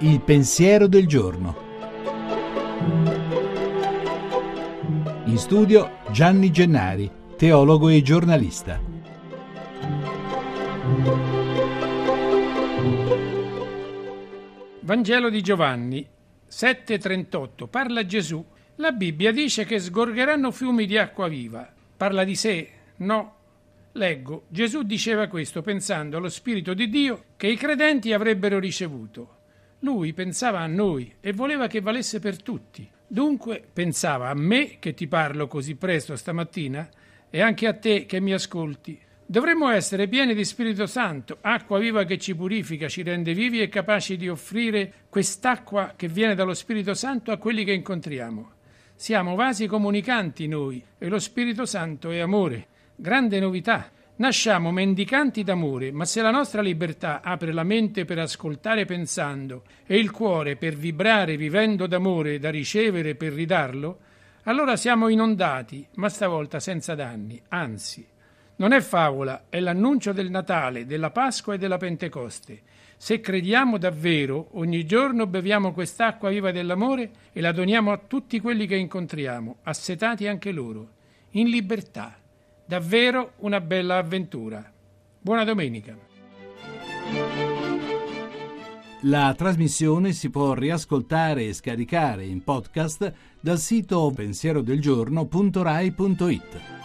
Il pensiero del giorno. In studio Gianni Gennari, teologo e giornalista. Vangelo di Giovanni 7:38 Parla Gesù. La Bibbia dice che sgorgeranno fiumi di acqua viva. Parla di sé? No. Leggo, Gesù diceva questo pensando allo Spirito di Dio che i credenti avrebbero ricevuto. Lui pensava a noi e voleva che valesse per tutti. Dunque pensava a me che ti parlo così presto stamattina e anche a te che mi ascolti. Dovremmo essere pieni di Spirito Santo, acqua viva che ci purifica, ci rende vivi e capaci di offrire quest'acqua che viene dallo Spirito Santo a quelli che incontriamo. Siamo vasi comunicanti noi e lo Spirito Santo è amore. Grande novità. Nasciamo mendicanti d'amore, ma se la nostra libertà apre la mente per ascoltare pensando e il cuore per vibrare vivendo d'amore da ricevere per ridarlo, allora siamo inondati, ma stavolta senza danni, anzi non è favola, è l'annuncio del Natale, della Pasqua e della Pentecoste. Se crediamo davvero, ogni giorno beviamo quest'acqua viva dell'amore e la doniamo a tutti quelli che incontriamo, assetati anche loro, in libertà. Davvero una bella avventura. Buona domenica. La trasmissione si può riascoltare e scaricare in podcast dal sito pensierodelgiorno.rai.it.